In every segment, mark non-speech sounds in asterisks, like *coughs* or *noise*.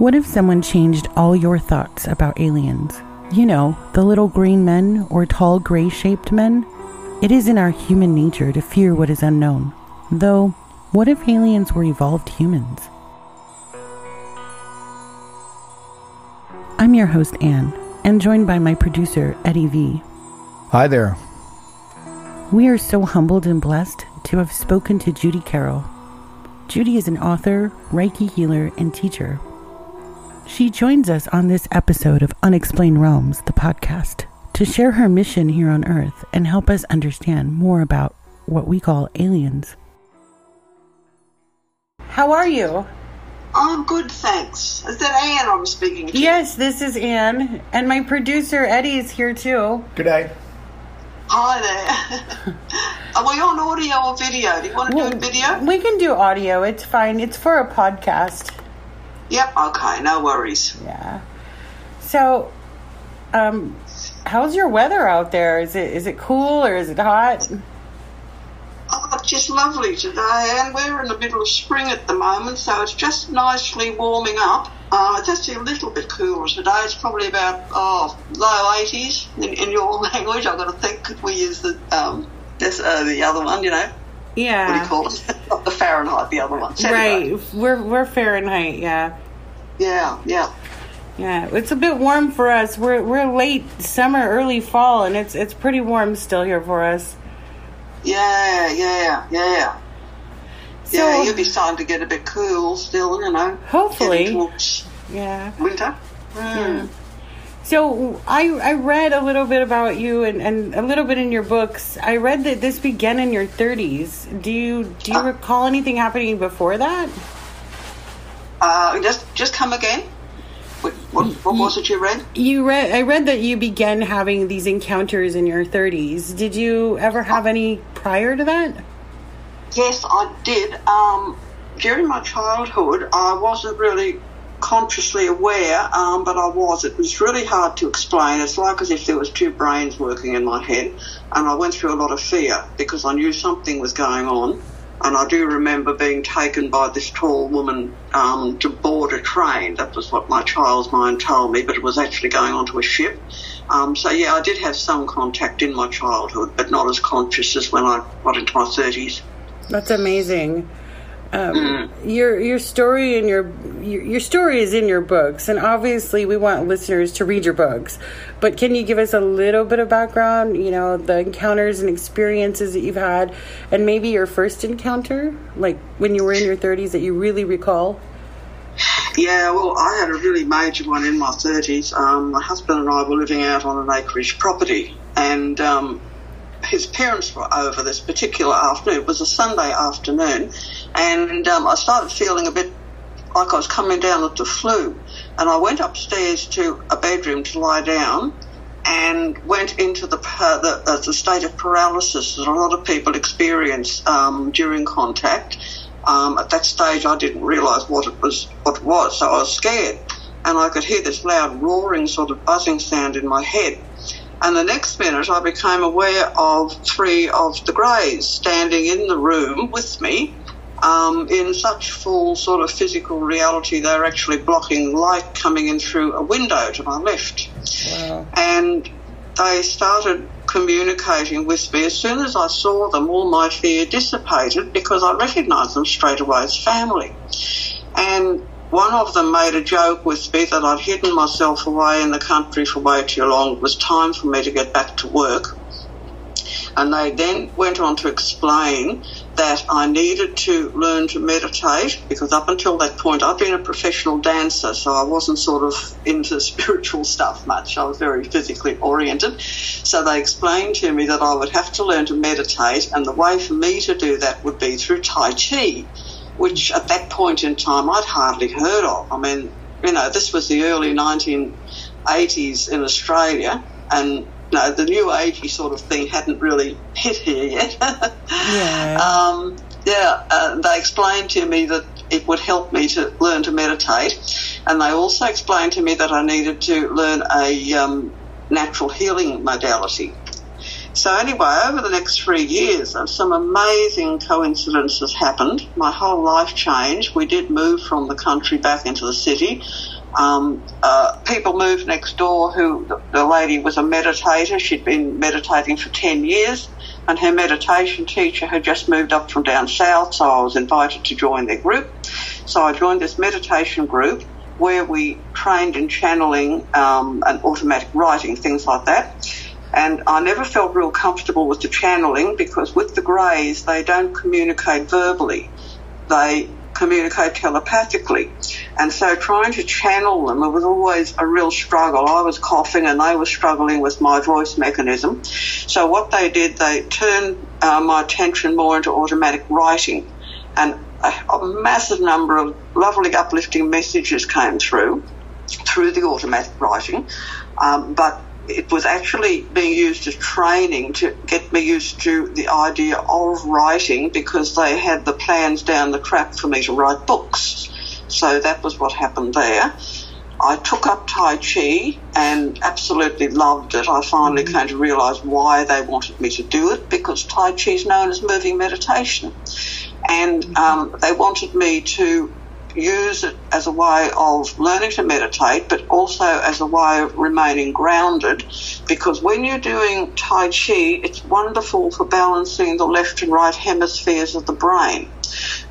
What if someone changed all your thoughts about aliens? You know, the little green men or tall gray shaped men? It is in our human nature to fear what is unknown. Though, what if aliens were evolved humans? I'm your host, Anne, and joined by my producer, Eddie V. Hi there. We are so humbled and blessed to have spoken to Judy Carroll. Judy is an author, Reiki healer, and teacher. She joins us on this episode of Unexplained Realms, the podcast, to share her mission here on Earth and help us understand more about what we call aliens. How are you? I'm good, thanks. Is that Anne I'm speaking to? Yes, this is Anne, and my producer Eddie is here too. Good day. Hi there. *laughs* Are we on audio or video? Do you want to do a video? We can do audio. It's fine. It's for a podcast. Yep, okay, no worries. Yeah. So, um, how's your weather out there? Is it is it cool or is it hot? Oh, it's just lovely today, and we're in the middle of spring at the moment, so it's just nicely warming up. Uh, it's actually a little bit cooler today. It's probably about oh low 80s in, in your *laughs* language. I've got to think we use the um this uh, the other one, you know. What do you Yeah. call it? *laughs* Not the Fahrenheit, the other one. Right. Centigrade. We're we're Fahrenheit. Yeah. Yeah, yeah. Yeah. It's a bit warm for us. We're we're late summer, early fall, and it's it's pretty warm still here for us. Yeah, yeah, yeah. So yeah, you'll be starting to get a bit cool still, you know. Hopefully. Yeah. winter. Mm. So I I read a little bit about you and, and a little bit in your books. I read that this began in your 30s. Do you do you Uh. recall anything happening before that? Uh, just, just come again. What, what, what was it you read? You read I read that you began having these encounters in your 30s. Did you ever have any prior to that? Yes, I did. Um, during my childhood, I wasn't really consciously aware, um, but I was. It was really hard to explain. It's like as if there was two brains working in my head, and I went through a lot of fear because I knew something was going on. And I do remember being taken by this tall woman um, to board a train. That was what my child's mind told me, but it was actually going onto a ship. Um, so yeah, I did have some contact in my childhood, but not as conscious as when I got into my thirties. That's amazing. Um, Mm. Your your story and your, your your story is in your books, and obviously we want listeners to read your books. But can you give us a little bit of background? You know, the encounters and experiences that you've had, and maybe your first encounter, like when you were in your thirties, that you really recall. Yeah, well, I had a really major one in my 30s. Um, my husband and I were living out on an acreage property, and um, his parents were over this particular afternoon. It was a Sunday afternoon, and um, I started feeling a bit like I was coming down with the flu. And I went upstairs to a bedroom to lie down and went into the, the, uh, the state of paralysis that a lot of people experience um, during contact. Um, at that stage, I didn't realise what it was. What it was, so I was scared, and I could hear this loud roaring, sort of buzzing sound in my head. And the next minute, I became aware of three of the greys standing in the room with me. Um, in such full sort of physical reality, they were actually blocking light coming in through a window to my left Wow. and they started communicating with me. As soon as I saw them, all my fear dissipated because I recognised them straight away as family. And one of them made a joke with me that I'd hidden myself away in the country for way too long. It was time for me to get back to work. And they then went on to explain that I needed to learn to meditate because up until that point I'd been a professional dancer, so I wasn't sort of into *laughs* spiritual stuff much. I was very physically oriented. So they explained to me that I would have to learn to meditate, and the way for me to do that would be through Tai Chi, which at that point in time I'd hardly heard of. I mean, you know, this was the early 1980s in Australia, and no, the new agey sort of thing hadn't really hit here yet. Yeah. *laughs* um, yeah, uh, they explained to me that it would help me to learn to meditate, and they also explained to me that I needed to learn a um, natural healing modality. So anyway, over the next three years, uh, some amazing coincidences happened. My whole life changed. We did move from the country back into the city. Um, uh, people moved next door who, the, the lady was a meditator. She'd been meditating for 10 years and her meditation teacher had just moved up from down south, so I was invited to join their group. So I joined this meditation group where we trained in channeling um, and automatic writing, things like that. And I never felt real comfortable with the channeling because with the greys, they don't communicate verbally. They communicate telepathically. And so trying to channel them, it was always a real struggle. I was coughing and they were struggling with my voice mechanism. So what they did, they turned uh, my attention more into automatic writing. And a, a massive number of lovely uplifting messages came through, through the automatic writing. Um, but it was actually being used as training to get me used to the idea of writing because they had the plans down the track for me to write books. So that was what happened there. I took up Tai Chi and absolutely loved it. I finally mm-hmm. came to realize why they wanted me to do it because Tai Chi is known as moving meditation. And mm-hmm. um, they wanted me to use it as a way of learning to meditate, but also as a way of remaining grounded. Because when you're doing Tai Chi, it's wonderful for balancing the left and right hemispheres of the brain,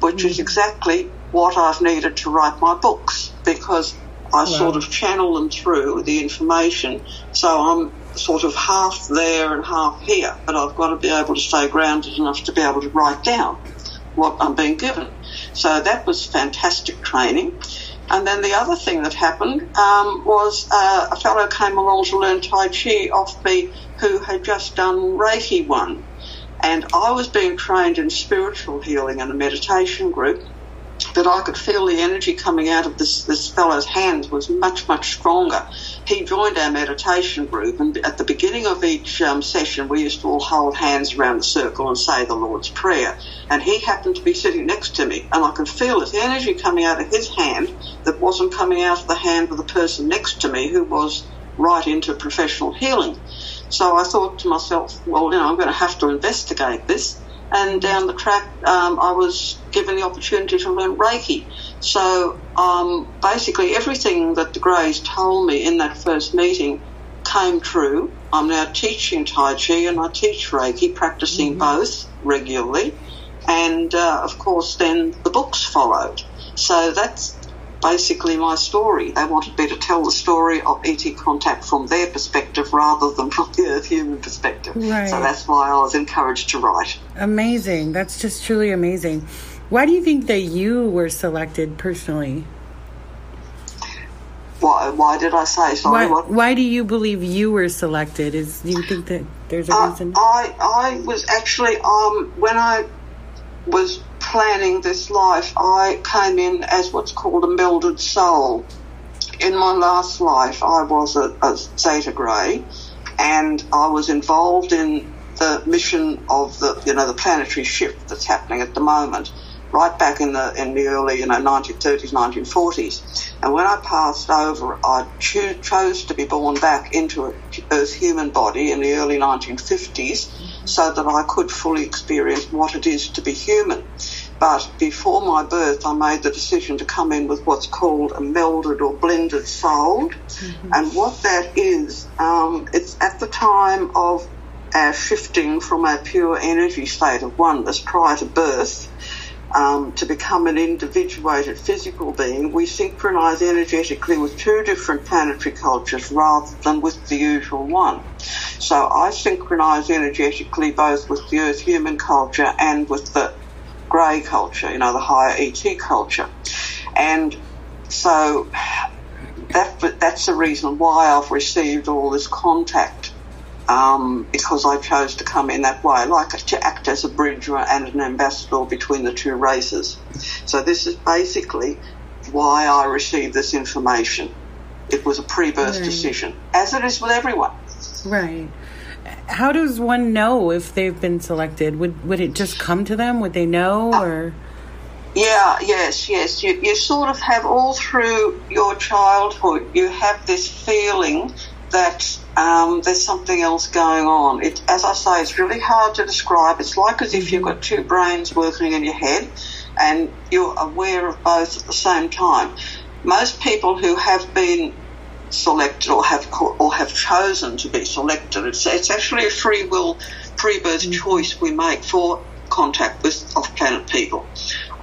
which mm. is exactly what I've needed to write my books because I wow. sort of channel them through the information. So I'm sort of half there and half here, but I've got to be able to stay grounded enough to be able to write down what I'm being given. So that was fantastic training. And then the other thing that happened um, was uh, a fellow came along to learn Tai Chi off me who had just done Reiki 1. And I was being trained in spiritual healing in a meditation group but I could feel the energy coming out of this, this fellow's hands was much, much stronger. He joined our meditation group, and at the beginning of each um, session, we used to all hold hands around the circle and say the Lord's Prayer. And he happened to be sitting next to me, and I could feel this energy coming out of his hand that wasn't coming out of the hand of the person next to me who was right into professional healing. So I thought to myself, well, you know, I'm going to have to investigate this and down the track, um, I was given the opportunity to learn Reiki. So um, basically, everything that the Greys told me in that first meeting came true. I'm now teaching Tai Chi and I teach Reiki, practicing mm-hmm. both regularly. And uh, of course, then the books followed. So that's basically my story. They wanted me to tell the story of ET contact from their perspective rather than from the Earth human perspective. Right. So that's why I was encouraged to write. Amazing. That's just truly amazing. Why do you think that you were selected personally? Why, why did I say sorry? Why, why do you believe you were selected? Is do you think that there's a uh, reason? I I was actually um when I was planning this life, I came in as what's called a melded soul. In my last life, I was a, a Zeta Grey, and I was involved in the mission of the, you know, the planetary shift that's happening at the moment, right back in the in the early, you know, 1930s, 1940s. And when I passed over, I cho- chose to be born back into an Earth human body in the early 1950s, so that I could fully experience what it is to be human. But before my birth, I made the decision to come in with what's called a melded or blended soul. Mm-hmm. And what that is, um, it's at the time of our shifting from our pure energy state of oneness prior to birth um, to become an individuated physical being, we synchronize energetically with two different planetary cultures rather than with the usual one. So I synchronize energetically both with the Earth human culture and with the grey culture, you know, the higher ET culture. And so that, that's the reason why I've received all this contact. Um, because I chose to come in that way, like to act as a bridge and an ambassador between the two races. So this is basically why I received this information. It was a pre-birth right. decision, as it is with everyone. Right how does one know if they've been selected? Would would it just come to them? Would they know uh, or? Yeah, yes, yes. You, you sort of have all through your childhood, you have this feeling that um, there's something else going on. It, as I say, it's really hard to describe. It's like as if you've got two brains working in your head and you're aware of both at the same time. Most people who have been selected or have or have chosen to be selected, it's, it's actually a free will, pre-birth mm. choice we make for contact with off-planet people.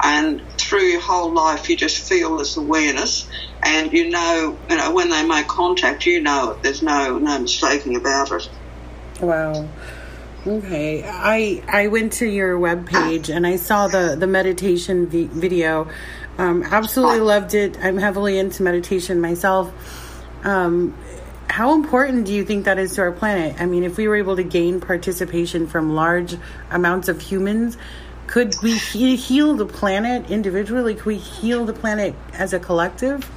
And through your whole life, you just feel this awareness, and you know, you know, when they make contact, you know it. There's no no mistaking about it. Wow. Okay, I I went to your web page and I saw the the meditation vi- video. Um, absolutely loved it. I'm heavily into meditation myself. Um, how important do you think that is to our planet? I mean, if we were able to gain participation from large amounts of humans, could we heal the planet individually? Could we heal the planet as a collective?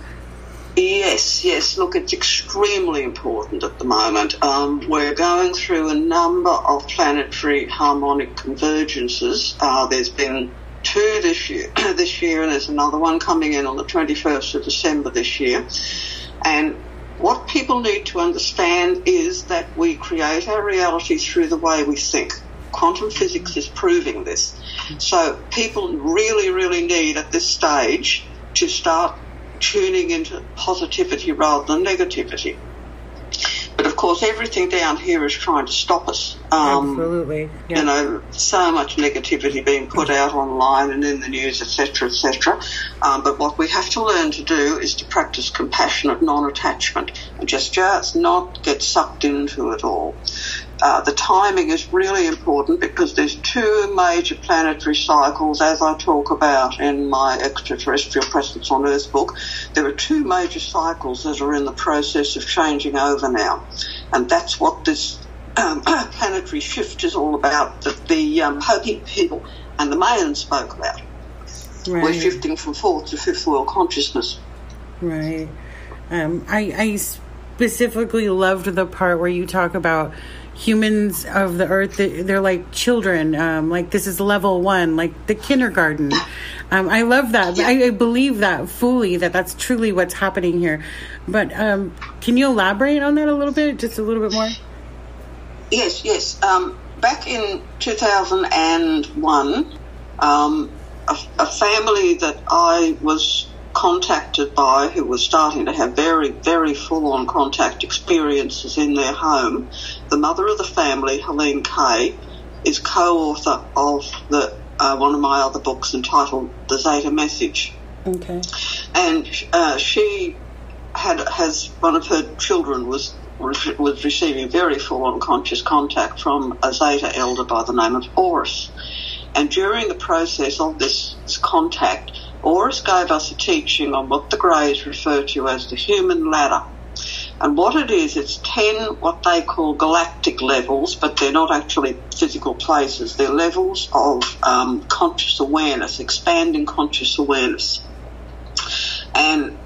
Yes, yes. Look, it's extremely important at the moment. Um, we're going through a number of planetary harmonic convergences. Uh, there's been two this year, *coughs* this year, and there's another one coming in on the 21st of December this year. And what people need to understand is that we create our reality through the way we think. Quantum physics is proving this. So people really, really need at this stage to start tuning into positivity rather than negativity. But of course, everything down here is trying to stop us. Um, Absolutely. Yeah. You know, so much negativity being put out online and in the news, etc., etc. Um, but what we have to learn to do is to practice compassionate non-attachment and just just not get sucked into it all. Uh, the timing is really important because there's two major planetary cycles, as I talk about in my extraterrestrial presence on Earth book. There are two major cycles that are in the process of changing over now, and that's what this um, *clears throat* planetary shift is all about. That the um, Hopi people and the Mayans spoke about. Right. We're shifting from fourth to fifth world consciousness. Right. Um, I, I specifically loved the part where you talk about humans of the earth they're like children um, like this is level one like the kindergarten um, i love that yeah. I, believe that fully that that's truly what's happening here but um, can you elaborate on that a little bit just a little bit more yes yes um, back in 2001 um, a, a family that i was contacted by who were starting to have very, very full on contact experiences in their home. The mother of the family, Helene Kay, is co author of the uh, one of my other books entitled The Zeta Message. Okay. And uh, she had has one of her children was was receiving very full unconscious contact from a Zeta elder by the name of Horus. And during the process of this, this contact, Horus gave us a teaching on what the Greys refer to as the human ladder. And what it is, it's 10 what they call galactic levels, but they're not actually physical places. They're levels of um, conscious awareness, expanding conscious awareness. And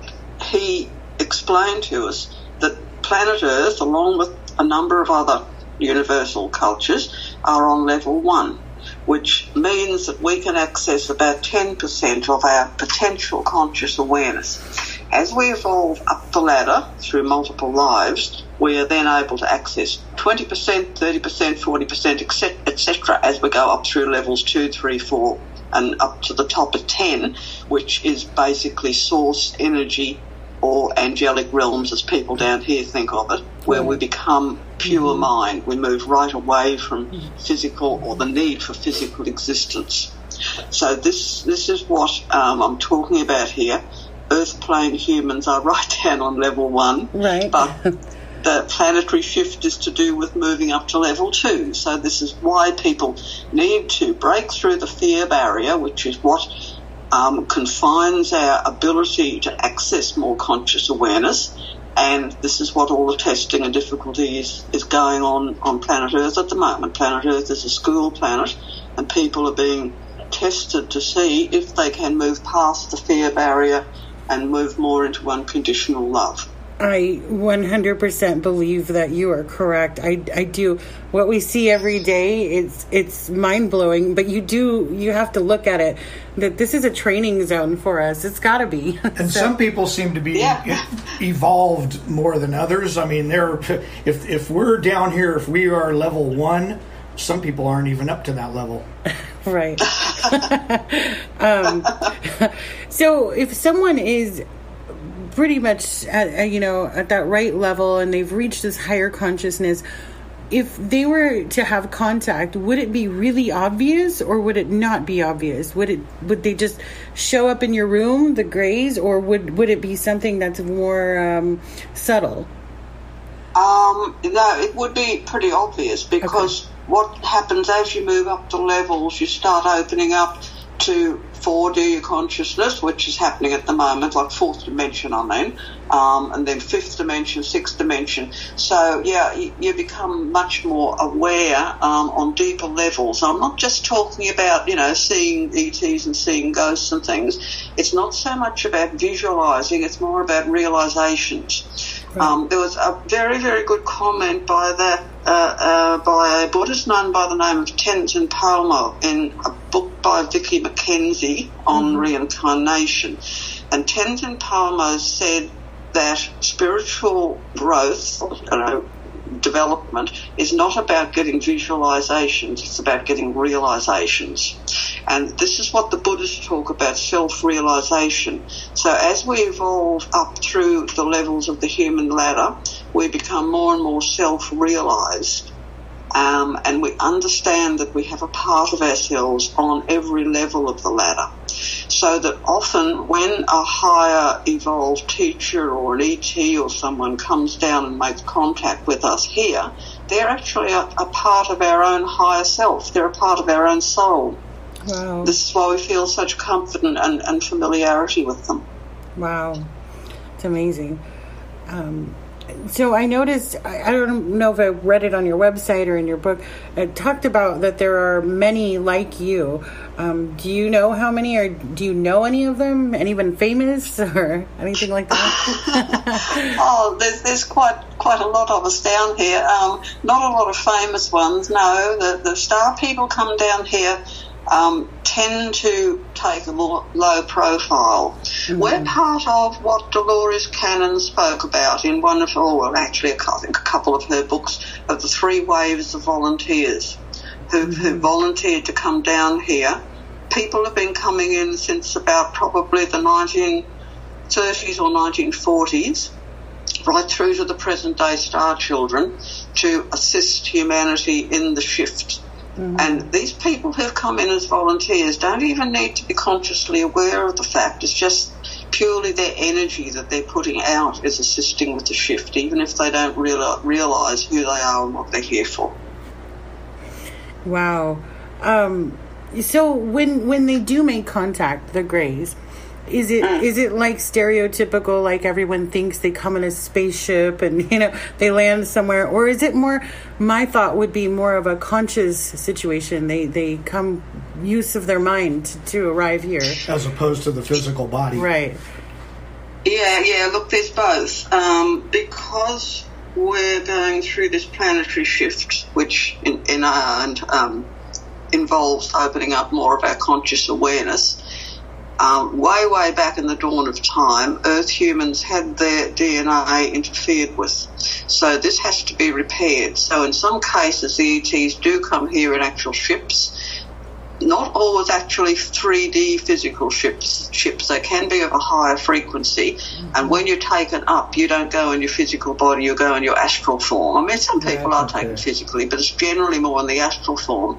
he explained to us that planet Earth, along with a number of other universal cultures, are on level one which means that we can access about 10% of our potential conscious awareness. As we evolve up the ladder through multiple lives, we are then able to access 20%, 30%, 40%, etc. as we go up through levels 2, 3, 4, and up to the top of 10, which is basically source energy or angelic realms as people down here think of it, where we become pure mm-hmm. mind. We move right away from physical or the need for physical existence. So this this is what um, I'm talking about here. Earth plane humans are *laughs* right down on level one, right? But the planetary shift is to do with moving up to level two. So this is why people need to break through the fear barrier, which is what um, confines our ability to access more conscious awareness. And this is what all the testing and difficulty is, is going on on planet Earth at the moment. Planet Earth is a school planet, and people are being tested to see if they can move past the fear barrier and move more into unconditional love. I 100% believe that you are correct. I, I do. What we see every day, it's it's mind blowing. But you do you have to look at it that this is a training zone for us. It's got to be. *laughs* And so. some people seem to be yeah. evolved more than others. I mean, they're if if we're down here, if we are level one, some people aren't even up to that level. right. *laughs* um, *laughs* so if someone is pretty much at, you know at that right level and they've reached this higher consciousness if they were to have contact would it be really obvious or would it not be obvious would it would they just show up in your room the grays or would would it be something that's more um, subtle um, no it would be pretty obvious because okay. What happens as you move up the levels you start opening up to 4D consciousness, which is happening at the moment, like fourth dimension, I mean, um, and then fifth dimension, sixth dimension. So, yeah, you, you become much more aware um, on deeper levels. I'm not just talking about, you know, seeing ETs and seeing ghosts and things. It's not so much about visualizing, it's more about realizations. Um, there was a very, very good comment by that uh, uh, by a Buddhist nun by the name of Tenzin Palmo in a book by Vicki Mackenzie on mm-hmm. reincarnation. And Tenzin Palmo said that spiritual growth, you know, development is not about getting visualizations, it's about getting realizations. And this is what the Buddhists talk about self realization. So as we evolve up through the levels of the human ladder, we become more and more self realized. Um, and we understand that we have a part of ourselves on every level of the ladder. So that often when a higher evolved teacher or an ET or someone comes down and makes contact with us here, they're actually a, a part of our own higher self. They're a part of our own soul. Wow. This is why we feel such comfort and, and, and familiarity with them. Wow. It's amazing. Um, so I noticed, I, don't know if I read it on your website or in your book, it talked about that there are many like you. Um, do you know how many, or do you know any of them? Anyone famous *laughs* or anything like that? *laughs* *laughs* oh, there's, there's quite quite a lot of us down here. Um, not a lot of famous ones, no. The, the star people come down here um, tend to take a more low profile. Mm-hmm. We're part of what Dolores Cannon spoke about in one of, oh, well, actually, I think a couple of her books of the three waves of volunteers who, mm-hmm. who volunteered to come down here. People have been coming in since about probably the 1930s or 1940s right through to the present day star children to assist humanity in the shift Mm-hmm. And these people who've come in as volunteers don't even need to be consciously aware of the fact. It's just purely their energy that they're putting out is assisting with the shift, even if they don't realize who they are and what they're here for. Wow. Um, so when when they do make contact, the Greys, is it mm. is it like stereotypical like everyone thinks they come in a spaceship and *laughs* you know they land somewhere? Or is it more my thought would be more of a conscious situation. They they come use of their mind to, to arrive here. As opposed to the physical body. Right. Yeah yeah look there's both. Um, because we're going through this planetary shift which in, in our, um, involves opening up more of our conscious awareness um, way, way back in the dawn of time, Earth humans had their DNA interfered with. So this has to be repaired. So in some cases, the ETs do come here in actual ships. Not always actually 3D physical ships. Ships they can be of a higher frequency, and when you're taken up, you don't go in your physical body; you go in your astral form. I mean, some people yeah, are taken physically, but it's generally more in the astral form.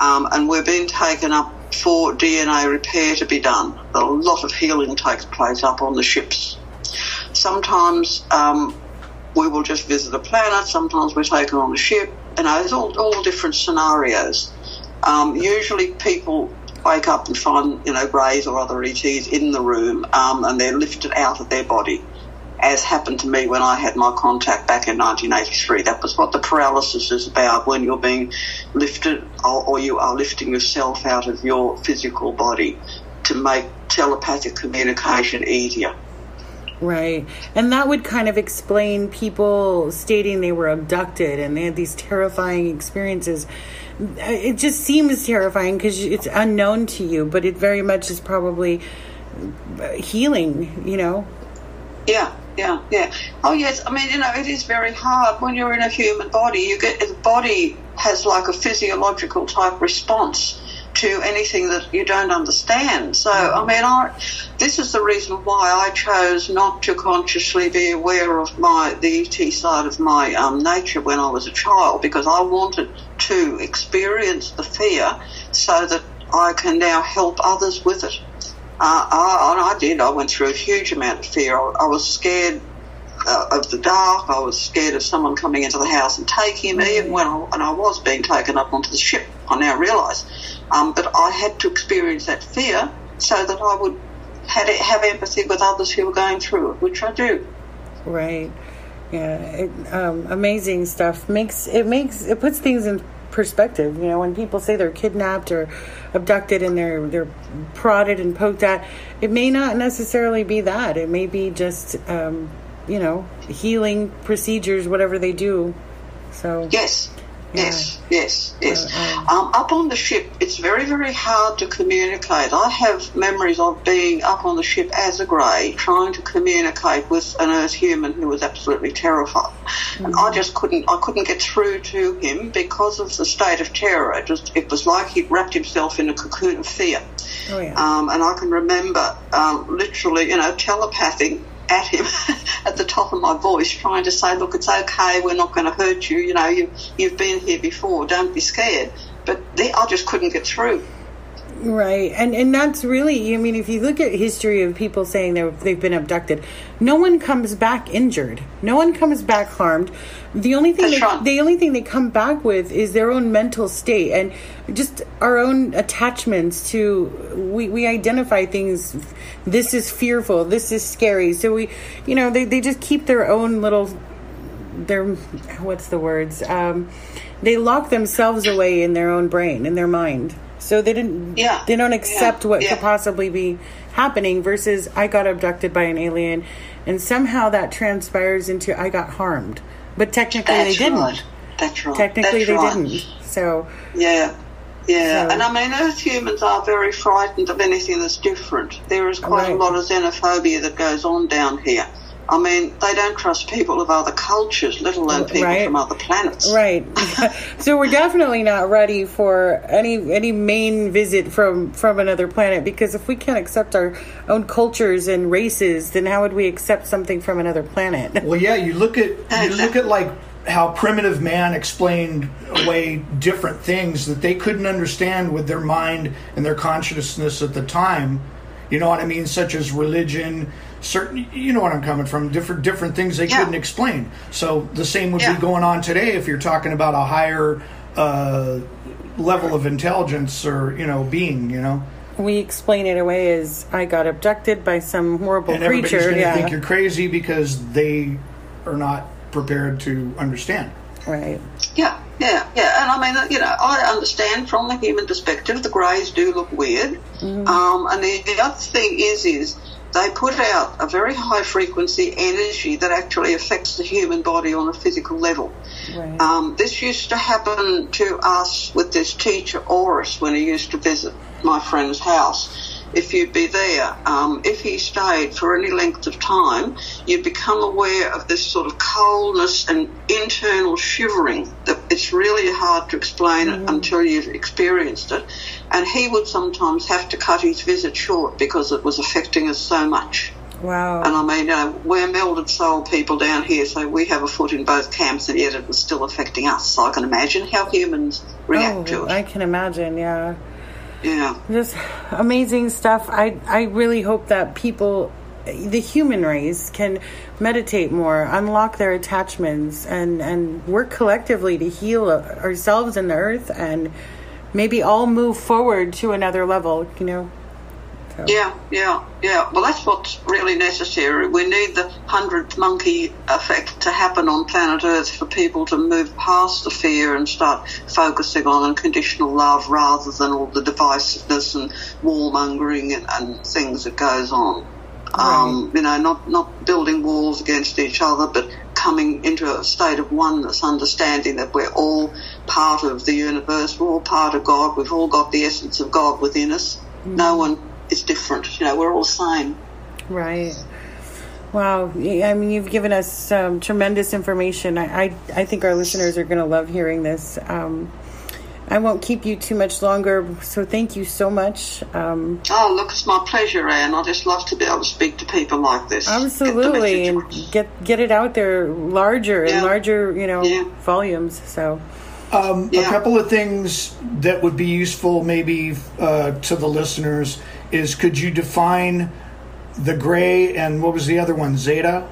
Um, and we're being taken up for DNA repair to be done. A lot of healing takes place up on the ships. Sometimes um, we will just visit a planet, sometimes we're taken on a ship. You know, there's all, all different scenarios. Um, usually people wake up and find, you know, greys or other ETs in the room um, and they're lifted out of their body as happened to me when I had my contact back in 1983. That was what the paralysis is about when you're being lifted or, or you are lifting yourself out of your physical body to make telepathic communication easier. Right. And that would kind of explain people stating they were abducted and they had these terrifying experiences. It just seems terrifying because it's unknown to you, but it very much is probably healing, you know? Yeah, yeah, yeah. Oh, yes. I mean, you know, it is very hard when you're in a human body. You get the body has like a physiological type response to anything that you don't understand. So, I mean, I, this is the reason why I chose not to consciously be aware of my the ET side of my um, nature when I was a child because I wanted to experience the fear so that I can now help others with it. Uh, I, I did. I went through a huge amount of fear. I, I was scared uh, of the dark. I was scared of someone coming into the house and taking me. And when I, and I was being taken up onto the ship, I now realise. Um, but I had to experience that fear so that I would had have empathy with others who were going through it, which I do. Right. Yeah. It, um, amazing stuff. Makes it makes it puts things in perspective. You know, when people say they're kidnapped or abducted and they're they're prodded and poked at, it may not necessarily be that. It may be just um, you know healing procedures, whatever they do. So yes, Yes, yes, yes. Um, up on the ship, it's very, very hard to communicate. I have memories of being up on the ship as a grey, trying to communicate with an Earth human who was absolutely terrified, mm-hmm. and I just couldn't. I couldn't get through to him because of the state of terror. It just, it was like he'd wrapped himself in a cocoon of fear. Oh, yeah. um, and I can remember um, literally, you know, telepathing at him *laughs* at the top of my voice, trying to say, "Look, it's okay. We're not going to hurt you. You know, you you've been here before. Don't be scared." But they, I just couldn't get through. Right, and and that's really. I mean, if you look at history of people saying they they've been abducted, no one comes back injured. No one comes back harmed. The only thing they, the only thing they come back with is their own mental state and just our own attachments to. We we identify things. This is fearful. This is scary. So we, you know, they they just keep their own little. Their what's the words? Um, they lock themselves away in their own brain, in their mind. So they didn't. Yeah. They don't accept yeah. what yeah. could possibly be happening. Versus, I got abducted by an alien, and somehow that transpires into I got harmed. But technically, That's they didn't. That's right. Technically, That's they right. didn't. So. Yeah. Yeah, so, and I mean, Earth humans are very frightened of anything that's different. There is quite right. a lot of xenophobia that goes on down here. I mean, they don't trust people of other cultures, let alone uh, people right. from other planets. Right. *laughs* so we're definitely not ready for any any main visit from from another planet because if we can't accept our own cultures and races, then how would we accept something from another planet? *laughs* Well, yeah, you look at you look at like how primitive man explained away different things that they couldn't understand with their mind and their consciousness at the time. You know what I mean? Such as religion, certain you know what I'm coming from different different things they yeah. couldn't explain. So the same would yeah. be going on today if you're talking about a higher uh, level of intelligence or you know being you know. We explain it away as I got abducted by some horrible and creature. Everybody's going to yeah. think you're crazy because they are not prepared to understand. Right. Yeah, yeah, yeah. And I mean, you know, I understand from the human perspective, the greys do look weird. Mm-hmm. Um, and the, the other thing is, is they put out a very high frequency energy that actually affects the human body on a physical level. Right. Um, this used to happen to us with this teacher Horus when he used to visit my friend's house. If you'd be there, um, if he stayed for any length of time, you'd become aware of this sort of coldness and internal shivering that it's really hard to explain mm-hmm. until you've experienced it and he would sometimes have to cut his visit short because it was affecting us so much. Wow. And I mean, you know, we're melded soul people down here, so we have a foot in both camps, and yet it was still affecting us. So I can imagine how humans react oh, to it. I can imagine, yeah. Yeah. Just amazing stuff. I, I really hope that people, the human race, can meditate more, unlock their attachments, and, and work collectively to heal ourselves and the earth and maybe all move forward to another level, you know. So. Yeah, yeah, yeah. Well, that's what's really necessary. We need the hundredth monkey effect to happen on planet Earth for people to move past the fear and start focusing on unconditional love rather than all the divisiveness and warmongering and, and things that goes on. Um, You know, not not building walls against each other, but coming into a state of oneness, understanding that we're all part of the universe, we're all part of God, we've all got the essence of God within us. Mm-hmm. No one is different. You know, we're all the same. Right. Wow. I mean, you've given us um, tremendous information. I, I, I, think our listeners are going to love hearing this. Um, I won't keep you too much longer, so thank you so much. Um, oh, look, it's my pleasure, Anne. I just love to be able to speak to people like this. Absolutely, get and get get it out there larger yeah. and larger, you know, yeah. volumes. So, um, yeah. a couple of things that would be useful, maybe uh, to the listeners, is could you define the gray and what was the other one, zeta?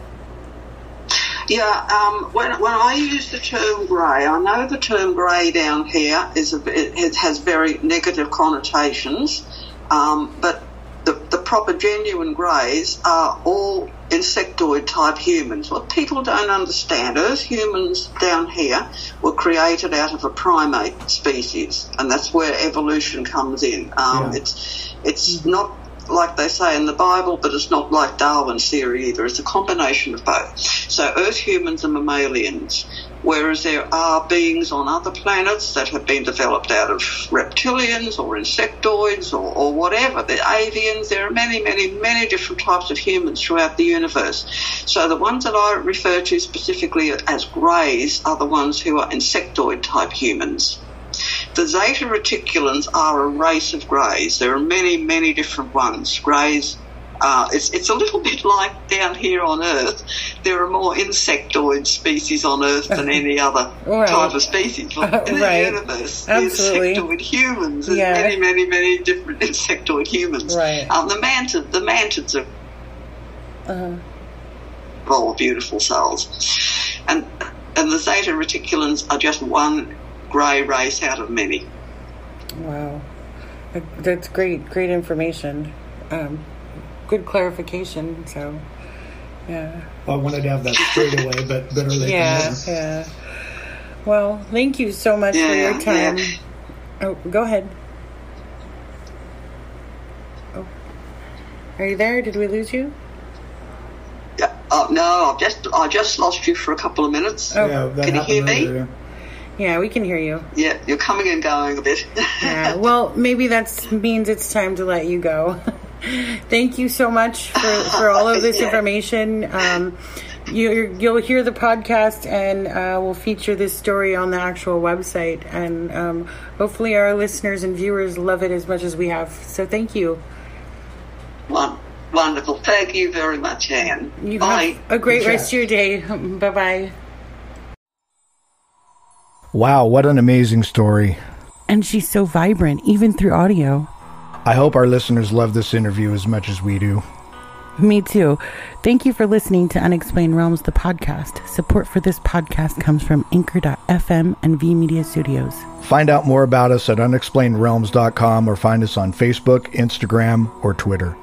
Yeah, um, when, when I use the term grey, I know the term grey down here is a, it has very negative connotations, um, but the, the proper genuine greys are all insectoid type humans. What people don't understand, Earth humans down here were created out of a primate species, and that's where evolution comes in. Um, yeah. It's it's not like they say in the Bible, but it's not like Darwin's theory either. It's a combination of both. So Earth humans are mammalians, whereas there are beings on other planets that have been developed out of reptilians or insectoids or, or whatever. They're avians. There are many, many, many different types of humans throughout the universe. So the ones that I refer to specifically as greys are the ones who are insectoid type humans. The Zeta reticulans are a race of greys. There are many, many different ones. Greys uh, it's, it's a little *laughs* bit like down here on Earth. There are more insectoid species on Earth than any *laughs* other right. type of species. *laughs* In right. the universe, Absolutely. insectoid humans, there's yeah. many, many, many different insectoid humans. Right. Um, the mantid, the mantids are uh-huh. all beautiful souls, and and the Zeta reticulans are just one grey race out of many. Wow, that's great, great information. Um, good clarification. So, yeah. I wanted to have that straight away, but better late yeah, Yeah, Well, thank you so much yeah, for your time. Yeah. Oh, go ahead. Oh, are you there? Did we lose you? Yeah. Oh, no, I've just I just lost you for a couple of minutes. Oh. Yeah, Can you hear me? Yeah, we can hear you. Yeah, you're coming and going a bit. yeah, *laughs* well, maybe that means it's time to let you go. *laughs* Thank you so much for, for all of *laughs* this yeah. information. Um, you, will hear the podcast, and uh, we'll feature this story on the actual website. And um, hopefully, our listeners and viewers love it as much as we have. So, thank you. Wonderful. Thank you very much, Anne. You Bye. Have a great rest of your day. Bye bye. Wow, what an amazing story. And she's so vibrant, even through audio. I hope our listeners love this interview as much as we do. Me too. Thank you for listening to Unexplained Realms, the podcast. Support for this podcast comes from Anchor.fm and V Media Studios. Find out more about us at unexplainedrealms.com or find us on Facebook, Instagram, or Twitter.